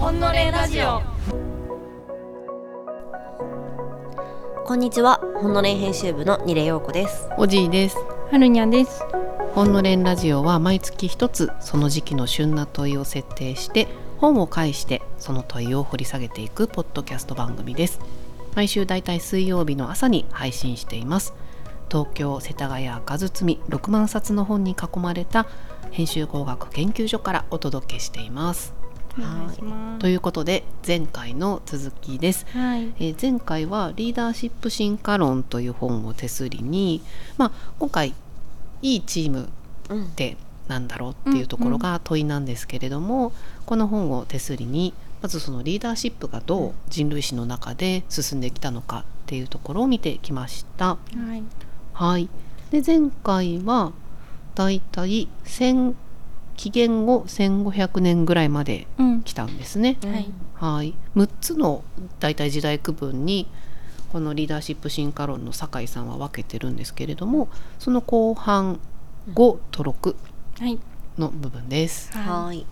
ほんのれラジオ。こんにちは、ほんのれん編集部のニレ陽子です。おじいです。はるにゃです。本のれんラジオは毎月一つその時期の旬な問いを設定して本を介してその問いを掘り下げていくポッドキャスト番組です。毎週だいたい水曜日の朝に配信しています東京世田谷赤包み6万冊の本に囲まれた編集工学研究所からお届けしています。お願いということで前回の続きです。はい。えー前回は「リーダーシップ進化論」という本を手すりに、まあ、今回いいチームうんっ、てなんだろうっていうところが問いなんですけれども、この本を手すりにまずそのリーダーシップがどう人類史の中で進んできたのかっていうところを見てきました。はいはい、で前回はだいたい1000紀元後1500年ぐらいまでうん来たんですね。はいはい、6つの大体時代区分にこのリーダーシップ進化論の酒井さんは分けてるんですけれどもその後半5と6はいの部分です。ははい。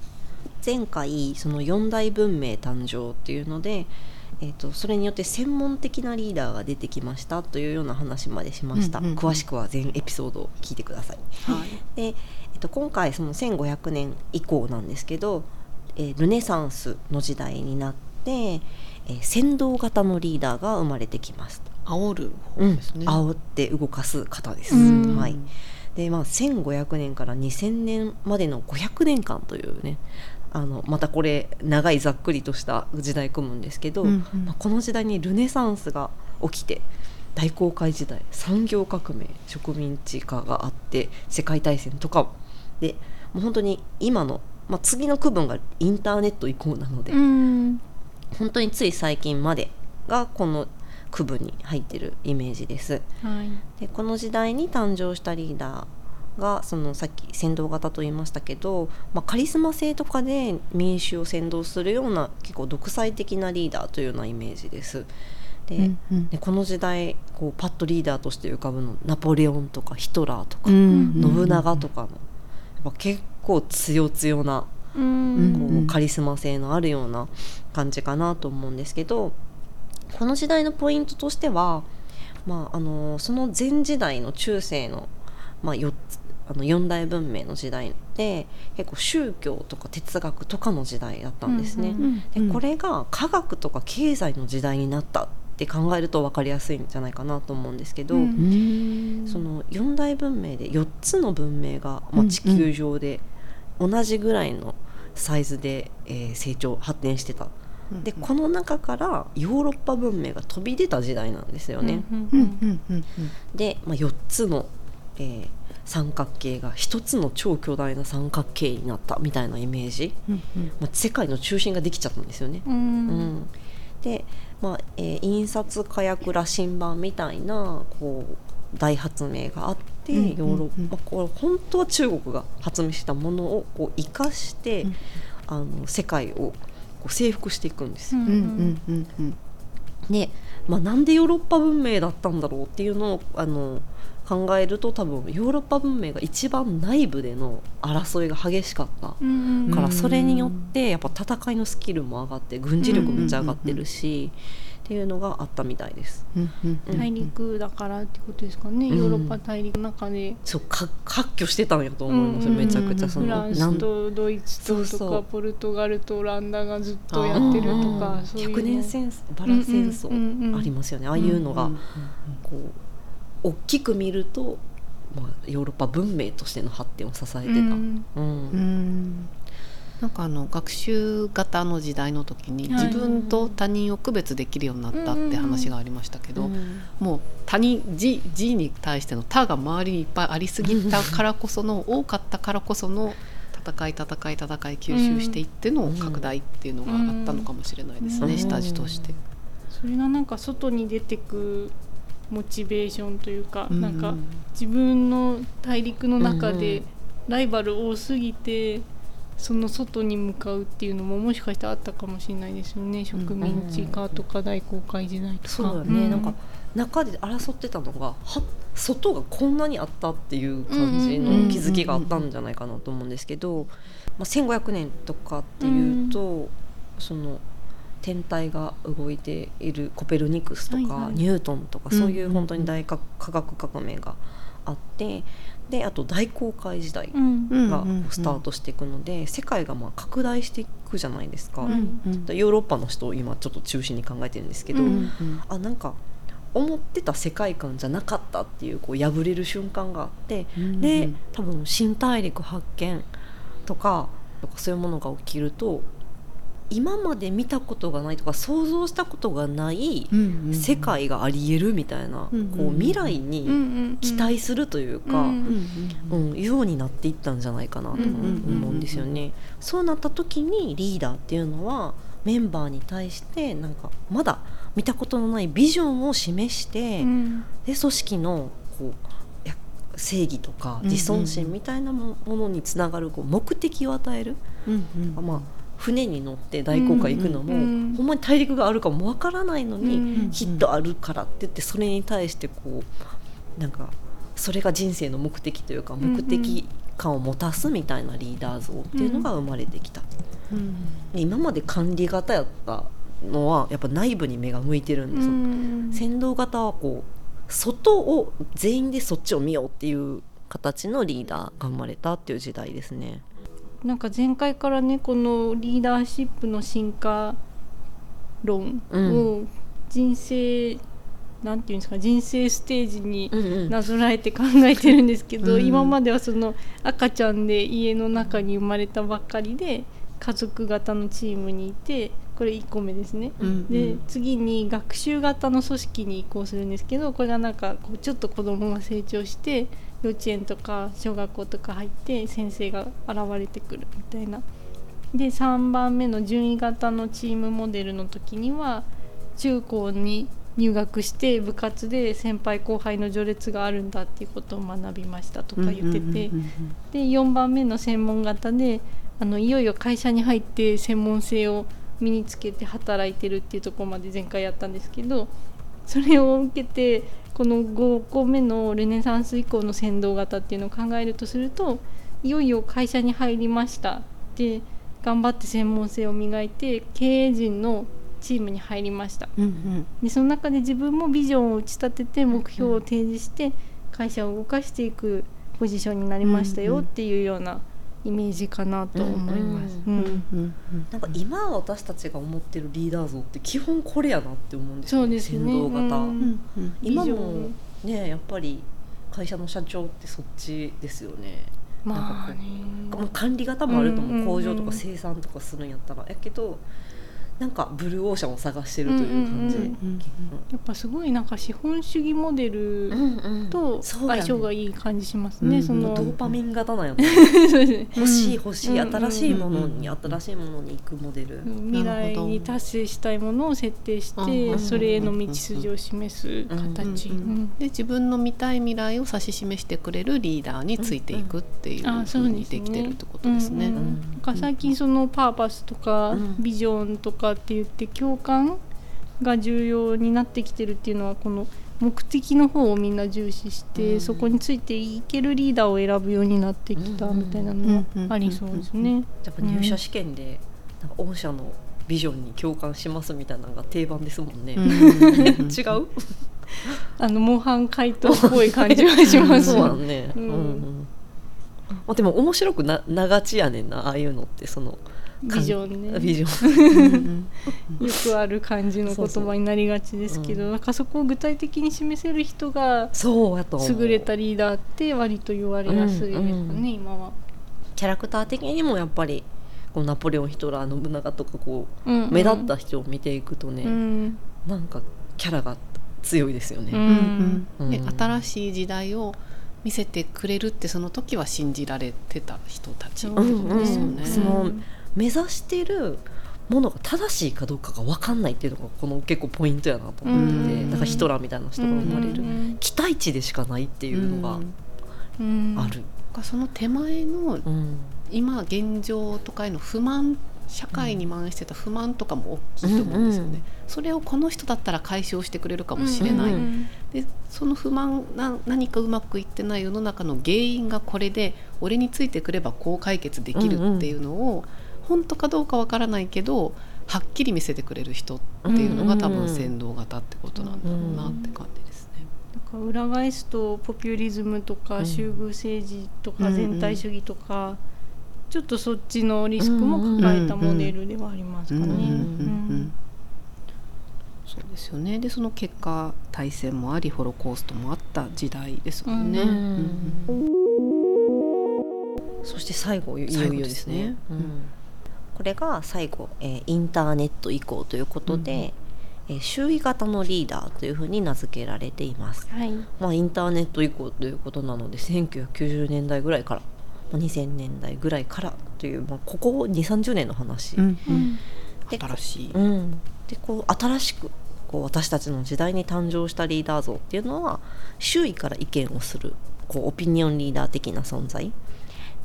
前回その四大文明誕生っていうので、えー、とそれによって専門的なリーダーが出てきましたというような話までしました。うんうんうん詳しくは全エピソードを聞いてください。はいで、えっと今回その1500年以降なんですけど、えールネサンスの時代になって、えー先導型のリーダーが生まれてきますと。煽る方うんですね。煽って動かす方です。うんはい。でまあ1500年から2000年までの500年間というねあのまたこれ長いざっくりとした時代組むんですけど、うんうん。まあ、この時代にルネサンスが起きて大航海時代産業革命植民地化があって世界大戦とかでもう本当に今の、まあ、次の区分がインターネット移行なので、うん。本当につい最近までがこの区分に入ってるイメージです。はい。でこの時代に誕生したリーダーがそのさっき先導型と言いましたけど、まあ、カリスマ性とかで民衆を先導するような結構独裁的なリーダーというようなイメージです。で,、うんうん。でこの時代こうパッとリーダーとして浮かぶのナポレオンとかヒトラーとか、うん信長とかのやっぱ結構強強なううん。こんうカリスマ性のあるような感じかなと思うんですけどこの時代のポイントとしては、まあ、あのその前時代の中世の、まあ、4つあの四大文明の時代で結構宗教とか哲学とかの時代だったんですね。でこれが科学とか経済の時代になったって考えると分かりやすいんじゃないかなと思うんですけど、うんうん。その四大文明で4つの文明が、まあ、地球上で同じぐらいのサイズで、えー成長発展してた。でこの中からヨーロッパ文明が飛び出た時代なんですよね。で、まあ、4つの、えー三角形が1つの超巨大な三角形になったみたいなイメージ、うんうん。まあ、世界の中心ができちゃったんですよね。ううん。んで、まあえー印刷火薬羅針盤みたいなこう大発明があって、うんヨーロッパ、まあこれ本当は中国が発明したものをこう生かして、うんあの世界をこう征服していくんです。よ。で、まあ、なんでヨーロッパ文明だったんだろうっていうのをあの考えると多分ヨーロッパ文明が一番内部での争いが激しかったうんからそれによってやっぱ戦いのスキルも上がって軍事力めっちゃ上がってるしっていうのがあったみたいです。大陸だからってことですかね、うん。ヨーロッパ大陸の中で。そうか割拠してたんやと思いますめちゃくちゃその。フランスとドイツととかポルトガルとオランダがずっとやってるとうんかそういうの百年戦争バラ戦争ありますよね、ああいうのがこう大きく見ると、まあ、ヨーロッパ文明としての発展を支えてた。うん。うん。うん。なんかあの学習型の時代の時にはい。自分と他人を区別できるようになったって話がありましたけど、うん。もう他人字字に対しての他が周りにいっぱいありすぎたからこその多かったからこその戦い戦い戦い吸収していっての拡大っていうのがあったのかもしれないですね、うん。下地として。それがなんか外に出てくモチベーションというか、うん。なんか自分の大陸の中でライバル多すぎてその外に向かうっていうのももしかしたらあったかもしれないですよね。植民地化とか大航海時代とか。そうだね、うなんか中で争ってたのがは外がこんなにあったっていう感じの気づきがあったんじゃないかなと思うんですけど、まあ、1500年とかっていうと、その天体が動いているコペルニクスとか、はいはい。ニュートンとかそういう本当に大科科学革命があってであと大航海時代うん。がスタートしていくので、世界がまあ拡大していくじゃないですか。うんヨーロッパの人を今ちょっと中心に考えてるんですけど、うんあなんか思ってた世界観じゃなかったっていうこう破れる瞬間があって、で多分新大陸発見とかとかそういうものが起きると今まで見たことがないとか想像したことがない世界がありえるみたいな、うんこう未来うんうにん期待するというか、うんうん、ようになっていったんじゃないかなとうんうん思うんですよね。そうなった時にリーダーっていうのはメンバーに対してなんかまだ見たことのないビジョンを示して、うん。で組織のこうや正義とかうんうん自尊心みたいなもものにつながるこう目的を与える、まあ、船に乗って大航海行くのも、うんうんほんまに大陸があるかもわからないのに、うんきっとあるからって言ってそれに対してこうなんかそれが人生の目的というかんうん目的感を持たすみたいなリーダー像っていうのが生まれてきた、で今まで管理型やったのはやっぱ内部に目が向いてるんですよ、うん。先導型はこう外を全員でそっちを見ようっていう形のリーダーが生まれたっていう時代ですね。なんか前回からねこのリーダーシップの進化論を人生、なんていうんですか人生ステージにうんうん。なぞらえて考えてるんですけど、うん。今まではその赤ちゃんで家の中に生まれたばっかりで家族型のチームにいてこれ1個目ですね。で次に学習型の組織に移行するんですけどこれがなんかこうちょっと子供が成長して幼稚園とか小学校とか入って先生が現れてくるみたいな。で3番目の順位型のチームモデルの時には中高に入学して部活で先輩後輩の序列があるんだっていうことを学びましたとか言ってて、で4番目の専門型であのいよいよ会社に入って専門性を身につけて働いてるっていうところまで前回やったんですけどそれを受けてこの5個目のルネサンス以降の先導型っていうのを考えるとするといよいよ会社に入りましたで頑張って専門性を磨いて経営陣のチームに入りました。でその中で自分もビジョンを打ち立てて目標を提示して会社を動かしていくポジションになりましたよっていうようなイメージかなと思います。ううんなんか今私たちが思ってるリーダー像って基本これやなって思うんですよそうですね。先導型、うん。今もねやっぱり会社の社長ってそっちですよね。まあまあね管理型もあるとう。んうんうん思う工場とか生産とかするんやったら。やけどなんかブルーオーシャンを探してるという感じ、やっぱすごいなんか資本主義モデルと相性がいい感じしますね。うんそのドーパミン型なんやね 欲しい欲しい。うん新しいものにうん新しいものに行くモデル、未来に達成したいものを設定しうんてそれへの道筋を示す形。うんうんで自分の見たい未来を指し示してくれるリーダーについていくっていうあそうふうにですね。できてるってことですね。うんうん。なんか最近そのパーパスとかうん。ビジョンとかって言って共感が重要になってきてるっていうのはこの目的の方をみんな重視して、うん。そこについていけるリーダーを選ぶようになってきたみたいなのがありそうですね。やっぱ入社試験でなんか御社のビジョンに共感しますみたいなのが定番ですもんね、うん 違う？あの模範解答っぽい感じがします。そうなんね、ううんんうん。まあ、でも面白くなながちやねんなああいうのってそのビジョンね。ビジョン。よくある感じの言葉になりがちですけどそうなんかそこを具体的に示せる人が優れたリーダーって割と言われやすいですかね、うんうん。今は。キャラクター的にもやっぱりこうナポレオンヒトラー信長とかこううんうん。目立った人を見ていくとね、うん。なんかキャラが強いですよね、うんうん。でうん。新しい時代を見せてくれるってその時は信じられてた人たちってことですよね。その目指してるものが正しいかどうかが分かんないっていうのがこの結構ポイントやなと思ってだからヒトラーみたいな人が生まれる、うん。期待値でしかないっていうのがうん。ある、その手前のうん。今現状とかへの不満社会に満してた不満とかも大きいと思うんですよね。うんうん、それをこの人だったら解消してくれるかもしれない。うんうん、でその不満な何かうまくいってない世の中の原因がこれで俺についてくればこう解決できるっていうのを、うんうん、本当かどうかわからないけどはっきり見せてくれる人っていうのが多分先導型ってことなんだろうなって感じですね。なんか裏返すとポピュリズムとか集合政治とか全体主義とか、ちょっとそっちのリスクも抱えたモデルではありますかね。そうですよね。でその結果大戦もありホロコーストもあった時代ですもんね。そして最後いよいよですね。これが最後、えー、インターネット以降ということで、えー、周囲型のリーダーというふうに名付けられています。はい、まあインターネット以降ということなので1990年代ぐらいから2000年代ぐらいからという、まあ、ここ2 3 0年の話、うんうん、で新しい、うん、でこう新しくこう私たちの時代に誕生したリーダー像っていうのは周囲から意見をするこうオピニオンリーダー的な存在。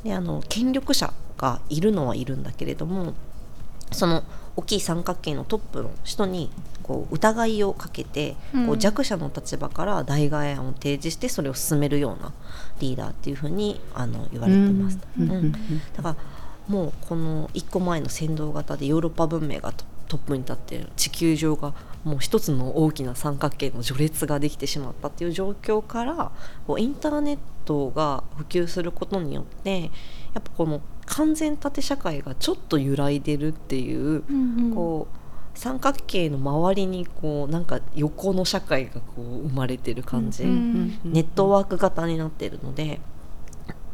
であの権力者がいるのはいるんだけれどもその大きい三角形のトップの人にこう疑いをかけて、こう弱者の立場から代替案を提示してそれを進めるようなリーダーっていうふうにあの言われてます。うん、うん、だからもうこの1個前の先導型でヨーロッパ文明がトップに立ってる地球上がもう一つの大きな三角形の序列ができてしまったっていう状況からこうインターネットが普及することによってやっぱこの完全縦社会がちょっと揺らいでるっていう、うんうん、こう三角形の周りにこうなんか横の社会がこう生まれてる感じ、ネットワーク型になってるので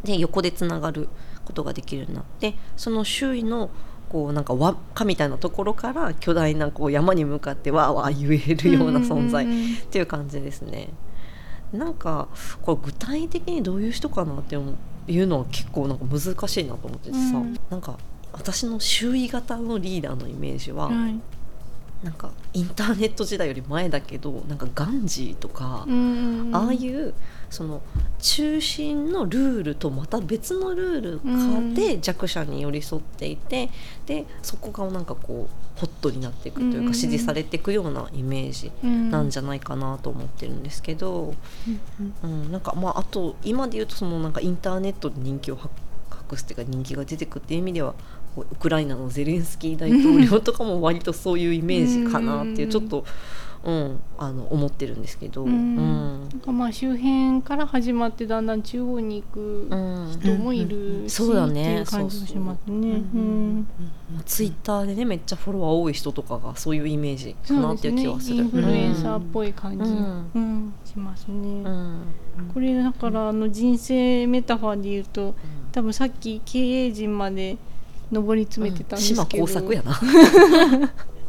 で横でつながることができるようになってその周囲のこうなんか輪っかみたいなところから巨大なこう山に向かってわーわー言えるような存在っていう感じですね。なんかこれ具体的にどういう人かなっていうのは結構なんか難しいなと思ってさ、うん、なんか私の周囲型のリーダーのイメージは、はい。なんかインターネット時代より前だけどなんかガンジーとか、ああいうその中心のルールとまた別のルール化で弱者に寄り添っていて、でそこがなんかこうホットになっていくというか支持されていくようなイメージなんじゃないかなと思ってるんですけど、うん、なんかまああと今で言うとそのなんかインターネットで人気を博すっていうか人気が出てくっていう意味ではウクライナのゼレンスキー大統領とかも割とそういうイメージかなっていうちょっと。うん、あの思ってるんですけど、うん、なんかまあ周辺から始まってだんだん中央に行く人もいるし、そうだねっていう感じがしますね。ツイッターでねめっちゃフォロワー多い人とかがそういうイメージかなっていう気はする。すね、インフルエンサーっぽい感じ、うんしますね。これだからあの人生メタファーで言うと、多分さっき経営陣まで上り詰めてたんですけど、うん、島やな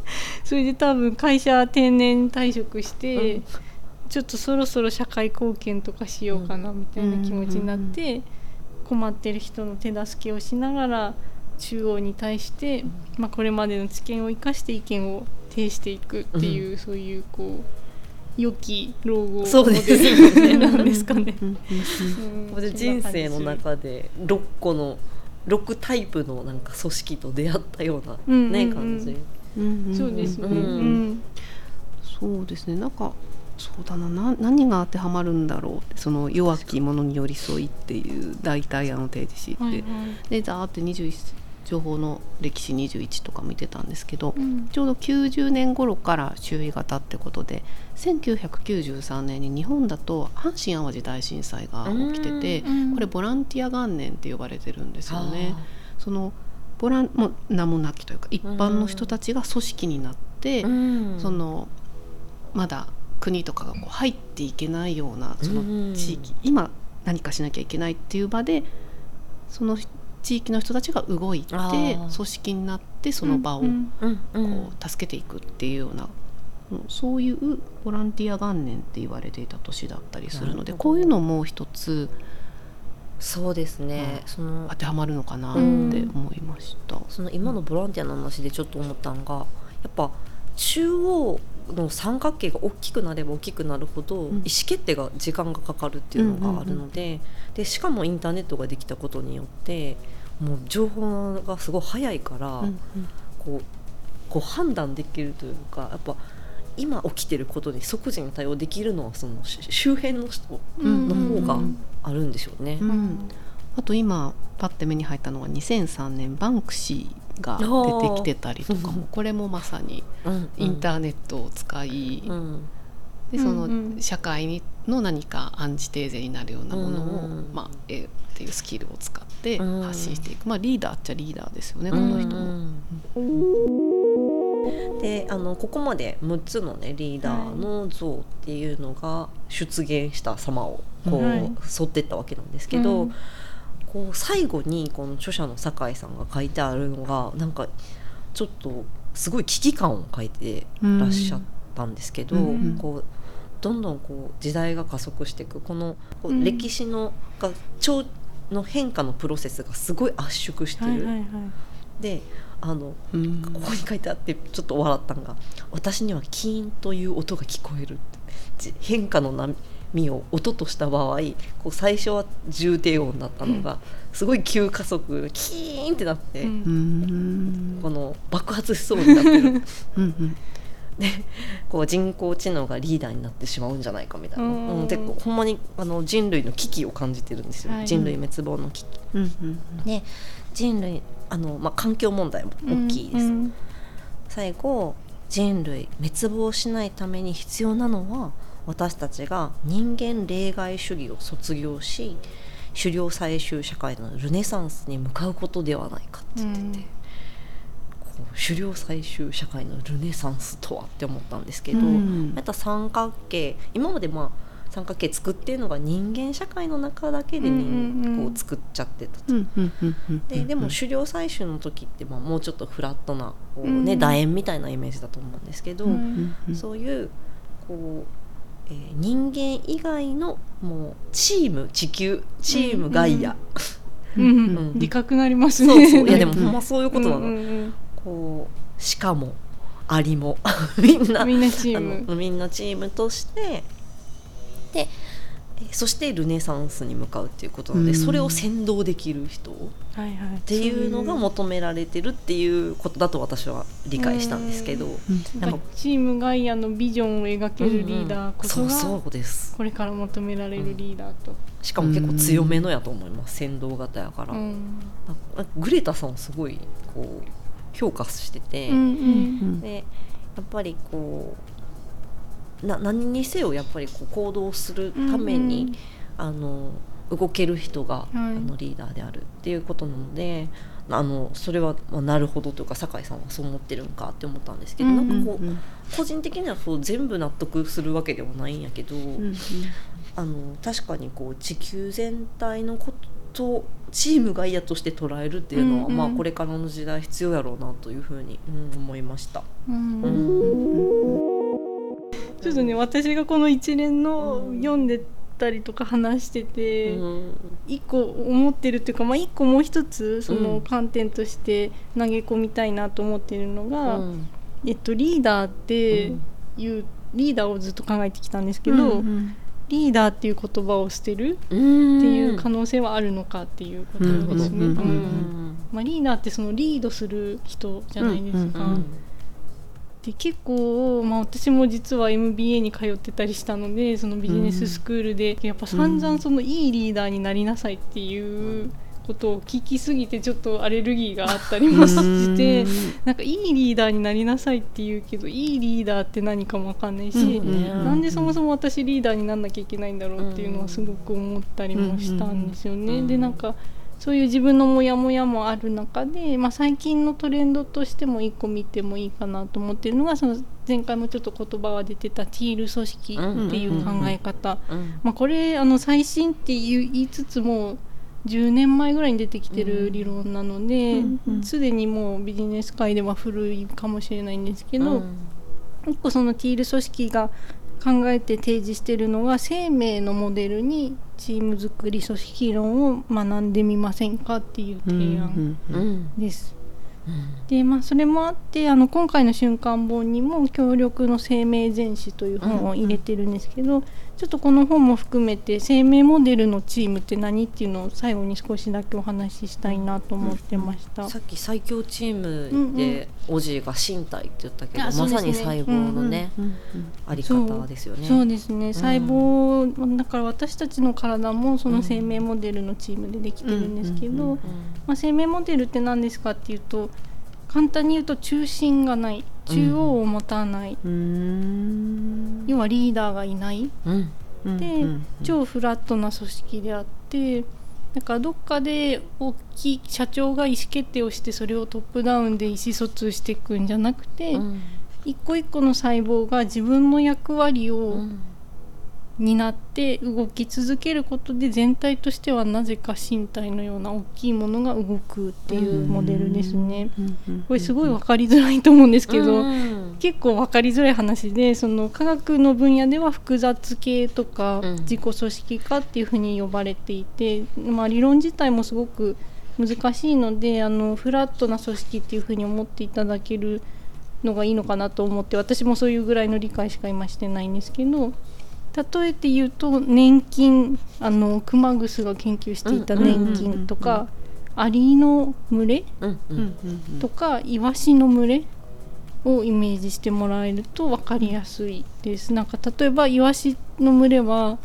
それで多分会社定年退職して、うん、ちょっとそろそろ社会貢献とかしようかなみたいな気持ちになって、困ってる人の手助けをしながら中央に対して、まあ、これまでの知見を生かして意見を呈していくっていう、うん、そういうこう良き老後モデルなんですかね。人生の中で6個の6タイプのなんか組織と出会ったようなね、うんうんうん、感じ、そうですね、うん、そうですね。なんかそうだな。な何が当てはまるんだろうその弱き者に寄り添いっていう代替案を提示して、はいはい、でザーって21情報の歴史21とか見てたんですけど、うん、ちょうど90年頃から周囲型ってことで1993年に日本だと阪神・淡路大震災が起きてて、これボランティア元年って呼ばれてるんですよね。そのボランも名もなきというか一般の人たちが組織になって、そのまだ国とかがこう入っていけないようなその地域、今何かしなきゃいけないっていう場でその地域の人たちが動いて組織になってその場をこう助けていくっていうようなそういうボランティア元年って言われていた年だったりするのでこういうのも一つそうですね、うん、その当てはまるのかなって思いました、その今のボランティアの話でちょっと思ったのがやっぱ中央の三角形が大きくなれば大きくなるほど、意思決定が時間がかかるっていうのがあるので,、でしかもインターネットができたことによってもう情報がすごい早いから、こうこう判断できるというかやっぱ今起きてることに即時に対応できるのはそのし周辺の人うんの方がうんあるんでしょうね。うん。あと今パッて目に入ったのは2003年バンクシーが出てきてたりとかもこれもまさにうんインターネットを使い、うんでそのうんうん。社会にの何かアンチテーゼになるようなものを、うんまあ、絵っていうスキルを使ってうん発信していく、まあ、リーダーっちゃリーダーですよねこうんの人も。であのここまで6つの、ね、リーダーの像っていうのが出現した様をこう、はい。沿っていったわけなんですけど、うん。こう最後にこの著者の酒井さんが書いてあるのがなんかちょっとすごい危機感を書いてらっしゃったんですけど、うん。こうどんどんこう時代が加速していく。このこううん。歴史のが超の変化のプロセスがすごい圧縮してる。はいはいはいであのうん。ここに書いてあってちょっと笑ったのが「私にはキーンという音が聞こえる」変化の波を音とした場合こう最初は重低音だったのが、すごい急加速キーンってなって、うん。うんこの爆発しそうになってる。うんうん。こう人工知能がリーダーになってしまうんじゃないかみたいな、うん。うんでほんまにあの人類の危機を感じてるんですよ、はい。人類滅亡の危機。うんうん。で人類あの、まあ、環境問題も大きいです。うん最後人類滅亡しないために必要なのは私たちが人間例外主義を卒業し狩猟採集社会のルネサンスに向かうことではないかって言ってて、うん。こう狩猟採集社会のルネサンスとはって思ったんですけど、うん。また三角形今までまあ三角形作ってるのが人間社会の中だけでこう作っちゃってたと。うんうんうんうんででも狩猟採集の時ってまあもうちょっとフラットなこう、ねうん。楕円みたいなイメージだと思うんですけど、うんうんうん。そういうこう、えー人間以外のもうチーム地球チームガイア、うんうんでかくなりますそうね。そう。いやでもうんほんまそういうことなの、うんうんこうしかもアリも。みんなうんみんなチーあム。のみんなチームとしてでえーそしてルネサンスに向かうっていうことなので、うん。それを先導できる人。っっていうのが求められてるっていうことだと私は理解したんですけど、うん。なんかチームガイアのビジョンを描けるリーダーこそがこれから求められるリーダーと。しかも結構強めのやと思います。先導型やから、うん。かグレタさんすごいこう評価してて、うんううんん。でやっぱりこうな何にせよやっぱりこう行動するために、あの動ける人が、い。あのリーダーであるっていうことなのであのそれは、まあ、なるほどというか酒井さんはそう思ってるんかって思ったんですけど、うんなんかこう、うん個人的にはそう全部納得するわけではないんやけど、うんあの確かにこう地球全体のことをチームガイアとして捉えるっていうのは、うんうん。まあ、これからの時代必要やろうなというふうに、うん思いました。うん。うんちょっとね私がこの一連のうん。読んでたりとか話してて、うん。一個思ってるっていうか、まあ、一個もう一つそうのん観点として投げ込みたいなと思ってるのが、うん。えっと、リーダーってうんいう、リーダーをずっと考えてきたんですけけど、リーダーっていう言葉を捨てるっっていう可能性はあるのかっていうことですね。うん。うん。うん。まあ、リーダーってそのリードする人じゃないですか。うんで結構、まあ、私も実は MBA に通ってたりしたのでそのビジネススクールで、やっぱ散々そのいいリーダーになりなさいっていうことを聞きすぎてちょっとアレルギーがあったりもして。なんかいいリーダーになりなさいって言うけどいいリーダーって何かもわかんないし、なんでそもそも私リーダーになんなきゃいけないんだろうっていうのはすごく思ったりもしたんですよね。うん。でなんかそういう自分のモヤモヤもある中で、まあ、最近のトレンドとしても一個見てもいいかなと思ってるのがその前回もちょっと言葉が出てたティール組織っていう考え方、これあの最新って言いつつも10年前ぐらいに出てきてる理論なのでうんうん。すで、にもうビジネス界では古いかもしれないんですけど、うん。一個そのティール組織が考えて提示してるのが生命のモデルにチーム作り組織論を学んでみませんかっていう提案うんです。うんでまあそれもあってあの今回の瞬間本にも「協力の生命全史」という本を入れてるんですけど、ちょっとこの本も含めて生命モデルのチームって何っていうのを最後に少しだけお話ししたいなと思ってました。さっき最強チームでオジが身体って言ったけど、うですね。まさに細胞のね、あり方ですよね。そうですね。細胞、だから私たちの体もその生命モデルのチームでできてるんですけど、まあ、生命モデルって何ですかっていうと簡単に言うと中心がない中央を持たない、要はリーダーがいない、うん。で、超フラットな組織であってだからどっかで大きい社長が意思決定をしてそれをトップダウンで意思疎通していくんじゃなくて、うん。一個一個の細胞が自分の役割をうん担って動き続けることで全体としてはなぜか身体のような大きいものが動くっていうモデルですね。これすごい分かりづらいと思うんですけど、うん。結構分かりづらい話でその科学の分野では複雑系とかうん。自己組織化っていうふうに呼ばれていて、まあ、理論自体もすごく難しいのであのフラットな組織っていうふうに思っていただけるのがいいのかなと思って私もそういうぐらいの理解しか今してないんですけど例えて言うと年金あの熊楠が研究していた年金とかアリの群れとかイワシの群れをイメージしてもらえると分かりやすいです。なんか例えばイワシの群れは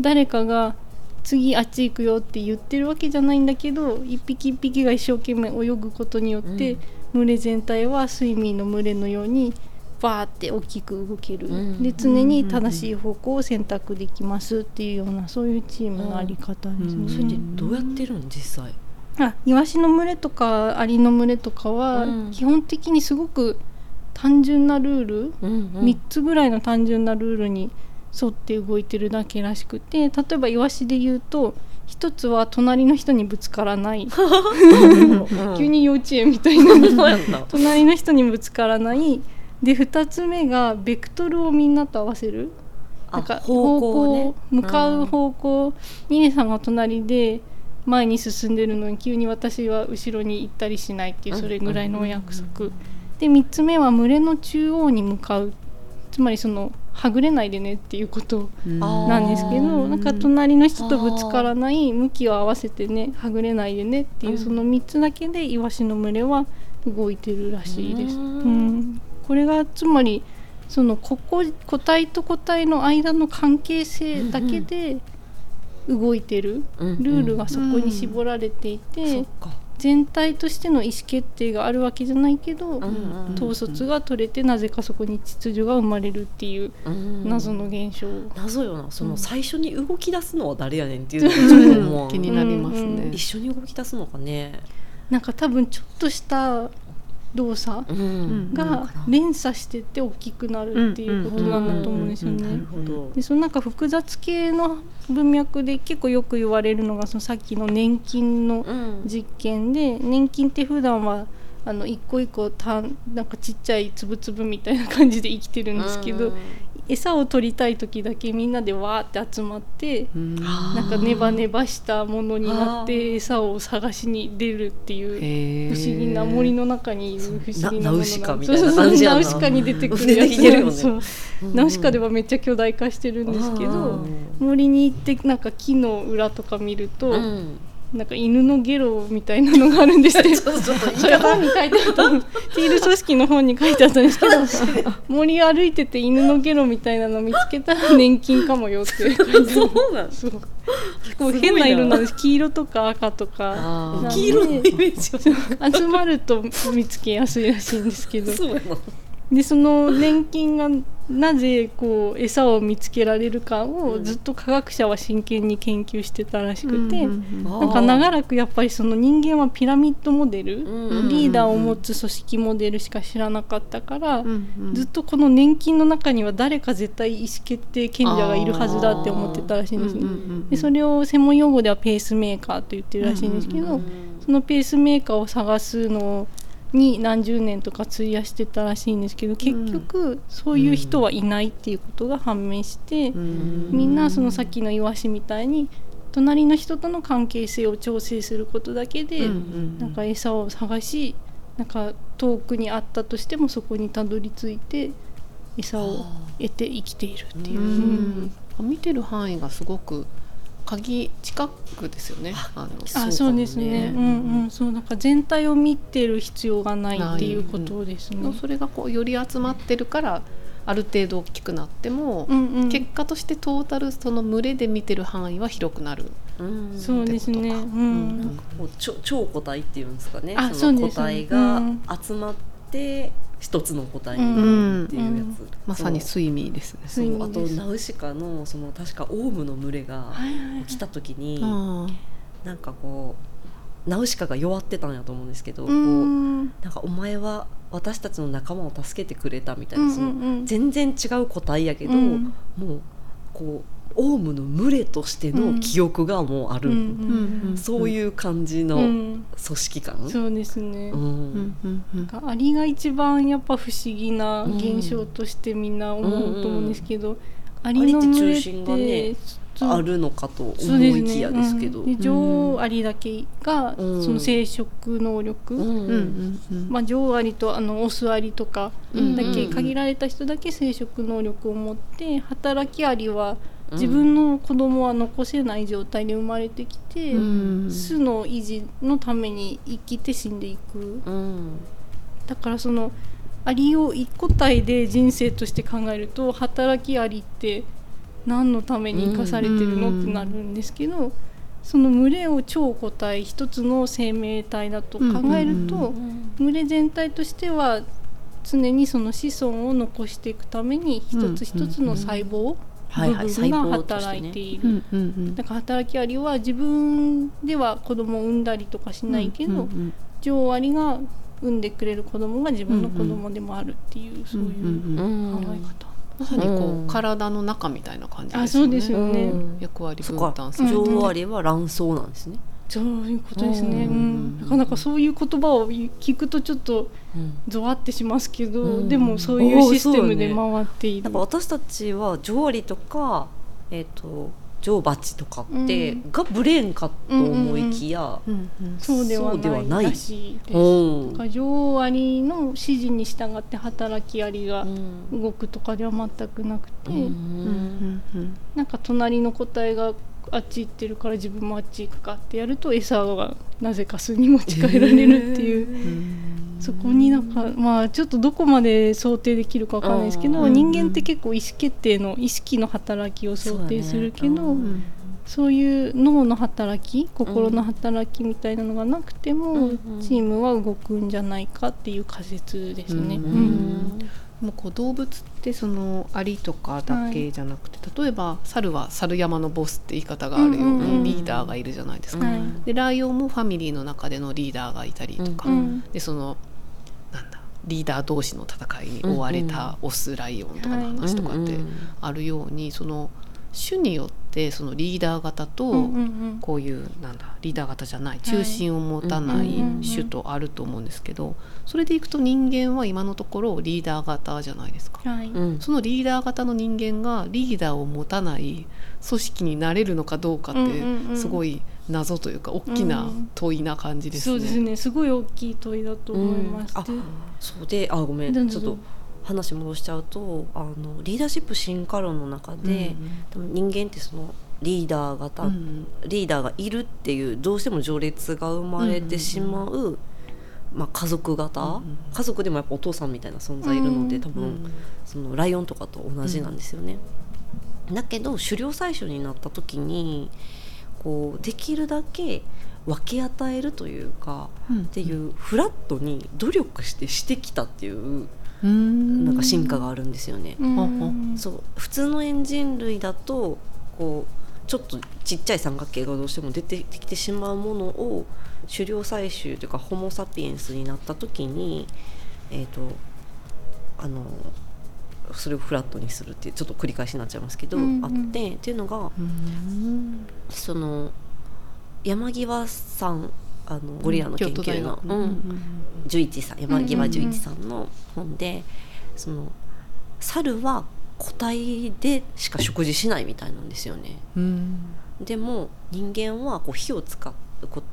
誰かが次あっち行くよって言ってるわけじゃないんだけど一匹一匹が一生懸命泳ぐことによって、群れ全体は睡眠の群れのようにバーって大きく動ける、うん。で常に正しい方向を選択できますっていうようなそういうチームのあり方ですね。それってどうやってるん実際。あイワシの群れとかアリの群れとかは、うん。基本的にすごく単純なルール、うん3つぐらいの単純なルールに沿って動いてるだけらしくて例えばイワシで言うと1つは隣の人にぶつからない。急に幼稚園みたいな。隣の人にぶつからないで2つ目がベクトルをみんなと合わせる。あなんか方向ね。向かう方向。ミネさんが隣で前に進んでるのに急に私は後ろに行ったりしないっていうそれぐらいのお約束。で3つ目は群れの中央に向かう。つまりそのはぐれないでねっていうことなんですけどなんか隣の人とぶつからない向きを合わせてねはぐれないでねっていううん。その3つだけでイワシの群れは動いてるらしいです。ううんん、これがつまりそのここ個体と個体の間の関係性だけで動いてるうんルールがそこに絞られていそて全体としての意思決定があるわけじゃないけどうんうん統率が取れてなぜかそこに秩序が生まれるっていううん謎の現象。謎よな。そのうん。最初に動き出すのは誰やねんっていうのがちょっと思う気になりますね。一。緒に動き出すのかね。なんか多分ちょっとした動作うん。が連鎖してって大きくなるっていうことなんだと思うんですよね。でそのなんか複雑系の文脈で結構よく言われるのがそのさっきの年金のうん。実験で年金って普段はあの一個一個たなんかちっちゃいつぶつぶみたいな感じで生きてるんですけど、うん餌を取りたい時だけみんなでわーって集まってなんかネバネバしたものになっあて餌を探しに出るっていう不思議な森の中にいる不思議なものなナウシカみたいなナウシカに出てくる出やつ。ねナウシカではめっちゃ巨大化してるんですけうどん森に行ってなんか木の裏とか見ると、うんなんか犬のゲロみたいなのがあるんです ってちょっとちょっと言いそれ方本に書いてあったのティール組織の本に書いてあったんですけど。森歩いてて犬のゲロみたいなの見つけたら年金かもよって書いてあるそうなんそう。結構変な色なんです。黄色とか赤とか。黄色のイメージ。は 集まると見つけやすいらしいんですけど。そうやなでその年金がなぜこう餌を見つけられるかをずっと科学者は真剣に研究してたらしくて、なんか長らくやっぱりその人間はピラミッドモデル、うんリーダーを持つ組織モデルしか知らなかったから、ずずっとこの年金の中には誰か絶対意思決定権者がいるはずだって思ってたらしいんですね。でそれを専門用語ではペースメーカーと言ってるらしいんですけど、そのペースメーカーを探すのに何十年とか費やしてたらしいんですけど結局そういう人はいないっていうことが判明して、みんなそのさっきのイワシみたいに隣の人との関係性を調整することだけで、なんか餌を探しなんか遠くにあったとしてもそこにたどり着いて餌を得て生きているっていう。うんか見てる範囲がすごく鍵近くですよね。あのあそうですね。うんうんそうなんか全体を見てる必要がないっていうことですね。うん、それがこうより集まってるからある程度大きくなっても、うんうん、結果としてトータルその群れで見てる範囲は広くなる。うん、そうですね。うん、もう超超個体っていうんですかね。あその個体が集まって一つの個体になるっていうやつ。うん、まさに睡眠ですね。そう。あとナウシカのその確かオウムの群れが来た時に、なんかこうナウシカが弱ってたんやと思うんですけど、こうなんかお前は私たちの仲間を助けてくれたみたいな、その全然違う個体やけど、もうこうオウムの群れとしての記憶がもうある、そういう感じの組織感、うん、そうですね、うん、なんかアリが一番やっぱ不思議な現象としてみんな思うと思うんですけど、アリの群れってあるのかと思いきやですけど、ね。うん、女王アリだけがその生殖能力、まあ、女王アリとあのオスアリとかだけ限られた人だけ生殖能力を持って働きアリは自分の子供は残せない状態で生まれてきて、巣の維持のために生きて死んでいく、だからそのアリを一個体で人生として考えると働きアリって何のために生かされてるのってなるんですけど、その群れを超個体一つの生命体だと考えると、群れ全体としては常にその子孫を残していくために一つ一つの細胞部分が働いている、だから働きアリは自分では子供を産んだりとかしないけど、女王アリが産んでくれる子供が自分の子供でもあるっていう、そういう考え方。まさにこう、体の中みたいな感じですね。あ、そうですよね。役割分担する。女王アリは卵巣なんですね。そういうことですね、うん、なかなかそういう言葉を聞くとちょっとゾワってしますけど、うん、でもそういうシステムで回っている、ね、私たちは上理とか、えーと、上鉢とかって、がブレーンかと思いきや、そうではない。らしいです。上アリの指示に従って働きアリが動くとかでは全くなくて、うん、なんか隣の個体があっち行ってるから自分もあっち行くかってやると餌がなぜか巣に持ち帰られるっていう、そこになんかまあちょっとどこまで想定できるかわかんないですけど、人間って結構意思決定の意識の働きを想定するけど。そういう脳の働き心の働きみたいなのがなくても、チームは動くんじゃないかっていう仮説ですね。うんもうこう動物ってそのアリとかだけじゃなくて、はい、例えば猿は猿山のボスって言い方があるようにリーダーがいるじゃないですか、でライオンもファミリーの中でのリーダーがいたりとか、うん、でそのなんだリーダー同士の戦いに追われたオスライオンとかの話とかってあるようにその種によってそのリーダー型とこういうなんだリーダー型じゃない中心を持たない種とあると思うんですけどそれでいくと人間は今のところリーダー型じゃないですか、そのリーダー型の人間がリーダーを持たない組織になれるのかどうかってすごい謎というか大きな問いな感じですね。そうですね。すごい大きい問いだと思います、うん、そうであごめん。ちょっと話戻しちゃうとあのリーダーシップ進化論の中で、うん、人間ってそのリーダー型、うん、リーダーがいるっていうどうしても序列が生まれてしまう、うん、まあ、家族型、うん、家族でもやっぱお父さんみたいな存在いるので、多分そのライオンとかと同じなんですよね。だけど狩猟採取になった時にこうできるだけ分け与えるというか、っていうフラットに努力してしてきたっていうなんか進化があるんですよね。そう。普通のエンジン類だとこうちょっとちっちゃい三角形がどうしても出てきてしまうものを狩猟採集というかホモ・サピエンスになった時にえっ、ー、とあのそれをフラットにするっていうちょっと繰り返しになっちゃいますけど、うんうん、あってっていうのが、その山際さんあのゴリラの研究の、うん、十一さん山際十一さんの本で、その猿は個体でしか食事しないみたいなんですよね。でも人間はこう火を使って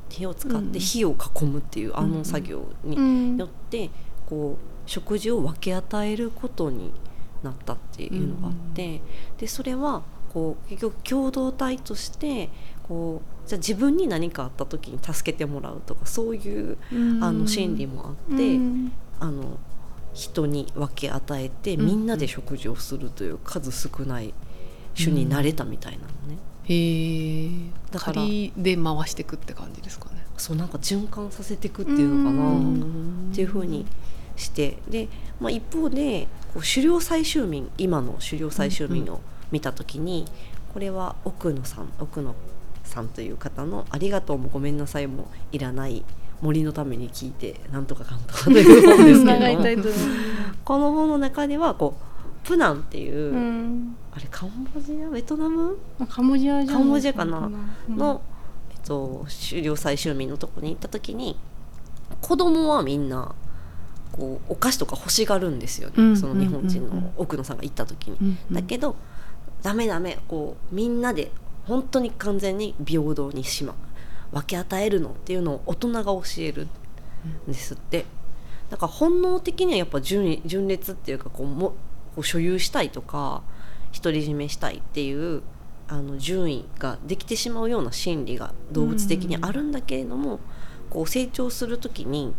火を使って火を囲むっていうあの作業によってこう食事を分け与えることになったっていうのがあってでそれはこう結局共同体としてこうじゃあ自分に何かあった時に助けてもらうとかそういうあの心理もあって、あの人に分け与えてみんなで食事をするという数少ない種になれたみたいなのね。へえ。だから仮で回していくって感じですかね。そうなんか循環させていくっていうのかな、っていうふうにしてで、まあ、一方でこう狩猟採集民今の狩猟採集民を見た時に、これは奥野さん奥野さんという方の「ありがとうもごめんなさいもいらない森のために聞いてなんとかかんとか」という本ですけど。この本の中ではこうプナンっていう、うんあれカンボジア？ベトナム？あカンボジアカンボジアかなうんの、えっと、狩猟採集民のとこに行った時に子供はみんなこうお菓子とか欲しがるんですよね、うん。その日本人の奥野さんが行った時に。だけどダメダメこうみんなで本当に完全に平等にしま分け与えるのっていうのを大人が教えるんですって。だから本能的にはやっぱ順位順列っていうかこうもこう所有したいとか独り占めしたいっていうあの順位ができてしまうような心理が動物的にあるんだけれども、こう成長する時に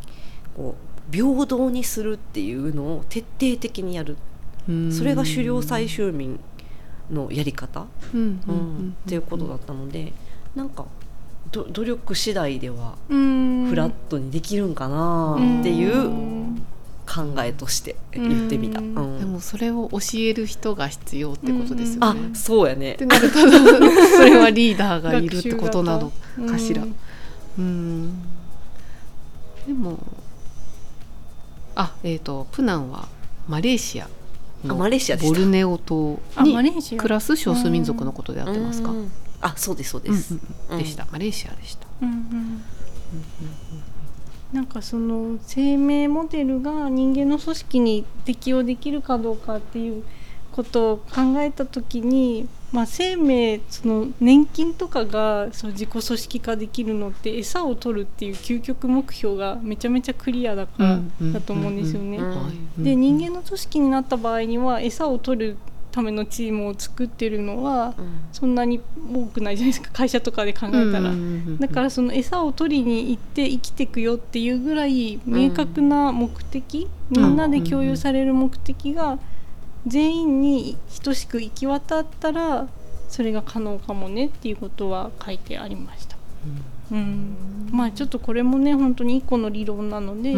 こう平等にするっていうのを徹底的にやるうんそれが狩猟採集民のやり方、うんっていうことだったのでなんかど努力次第ではうん。フラットにできるんかなっていう考えとして言ってみた。うん。うん。でもそれを教える人が必要ってことですよね。あそうやね。ってなると それはリーダーがいるってことなのかしら。うん。うん。でもあえっ、とプナンはマレーシア。のあマレーシアボルネオ島あマレーにシア。暮らす少数民族のことであってますか、あそうですそうでうんす。うん。でした。マレーシアでした。うんうん。なんかその生命モデルが人間の組織に適用できるかどうかっていうことを考えた時に、まあ、生命その年金とかがその自己組織化できるのって餌を取るっていう究極目標がめちゃめちゃクリアだからだと思うんですよね。で人間の組織になった場合には餌を取るためのチームを作ってるのはうん。そんなに多くないじゃないですか会社とかで考えたら。だからその餌を取りに行って生きていくよっていうぐらい明確な目的、みんなで共有される目的が全員に等しく行き渡ったらそれが可能かもねっていうことは書いてありました。うん、まあちょっとこれもね本当に一個の理論なので、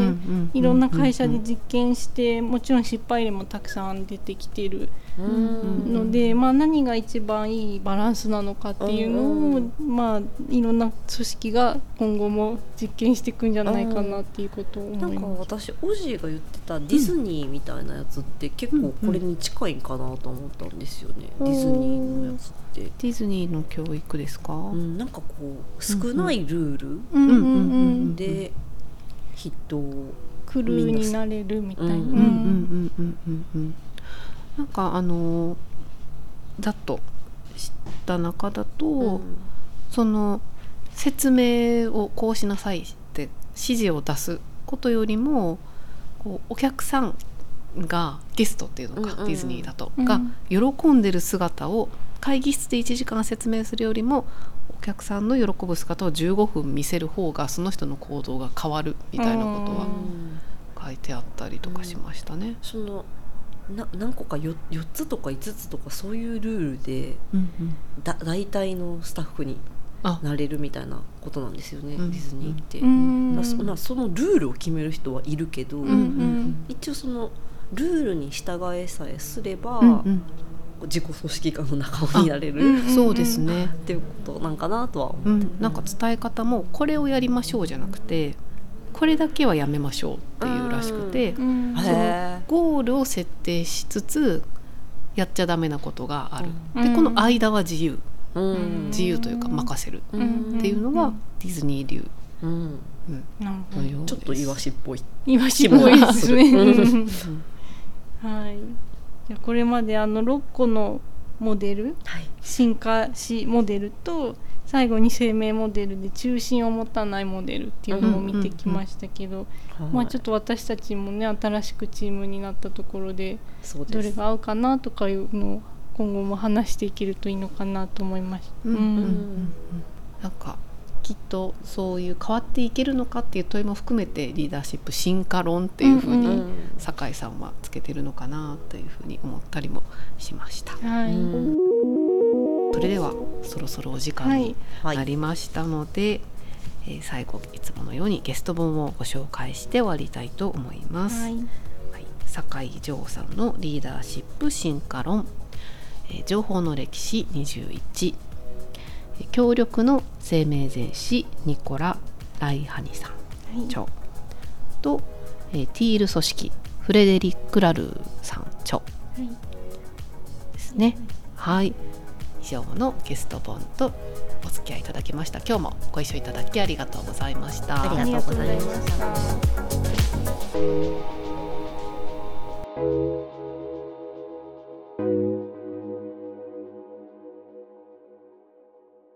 いろんな会社で実験してもちろん失敗例もたくさん出てきてるうんので、まあ、何が一番いいバランスなのかっていうのを、うんまあ、いろんな組織が今後も実験していくんじゃないかなっていうことをなんか思います。私オジーが言ってたディズニーみたいなやつって結構これに近いんかなと思ったんですよね、うん。ディズニーのやつって、ディズニーの教育ですか、うん、なんかこう少ないルールうん。うんううんうん。んで人をクルーになれるみたいな。なんかあのざっと知った中だと、その説明をこうしなさいって指示を出すことよりもこうお客さんがゲストっていうのか、うんうん。ディズニーだと、うん。が喜んでる姿を会議室で1時間説明するよりもお客さんの喜ぶ姿を15分見せる方がその人の行動が変わるみたいなことは書いてあったりとかしましたね。そのな何個か 4, 4つとか5つとかそういうルールでうんうん。だ大体のスタッフにあ。なれるみたいなことなんですよね、うんディズニーって。うん。だからそまあそのルールを決める人はいるけど、うんうん一応そのルールに従えさえすれば、うんうん。自己組織化の仲間になれる、うんそうですね、っていうことなんかなとはう思って、ん、なんか伝え方もこれをやりましょうじゃなくてこれだけはやめましょうっていうらしくてうん。へー。ゴールを設定しつつやっちゃダメなことがある、うん。でこの間は自由。うん。自由というか任せる。ううん。んっていうのがディズニー流。うん。うん。なるほど。のようですちょっとイワシっぽい。イワシっぽいですね。うん。はい。じこれまであの6個のモデルはい。進化しモデルと最後に生命モデルで中心を持たないモデルっていうのを見てきましたけど、まあちょっと私たちもね新しくチームになったところでどれが合うかなとかいうのを今後も話していけるといいのかなと思いました。うんなんかきっとそういう変わっていけるのかっていう問いも含めてリーダーシップ進化論っていうふうに酒井さんはつけてるのかなというふうに思ったりもしました。はい、それではそろそろお時間になりましたので、はいえー、最後いつものようにゲスト本をご紹介して終わりたいと思います。はい、はい、酒井城さんのリーダーシップ進化論、えー、情報の歴史21協力の生命前史ニコラ・ライハニさん、はい、著。と、えー、ティール組織フレデリック・ラルーさん著、はい、ですね。はい、シオのゲスト本とお付き合いいただきました。今日もご一緒いただきありがとうございました。ありがとうございました。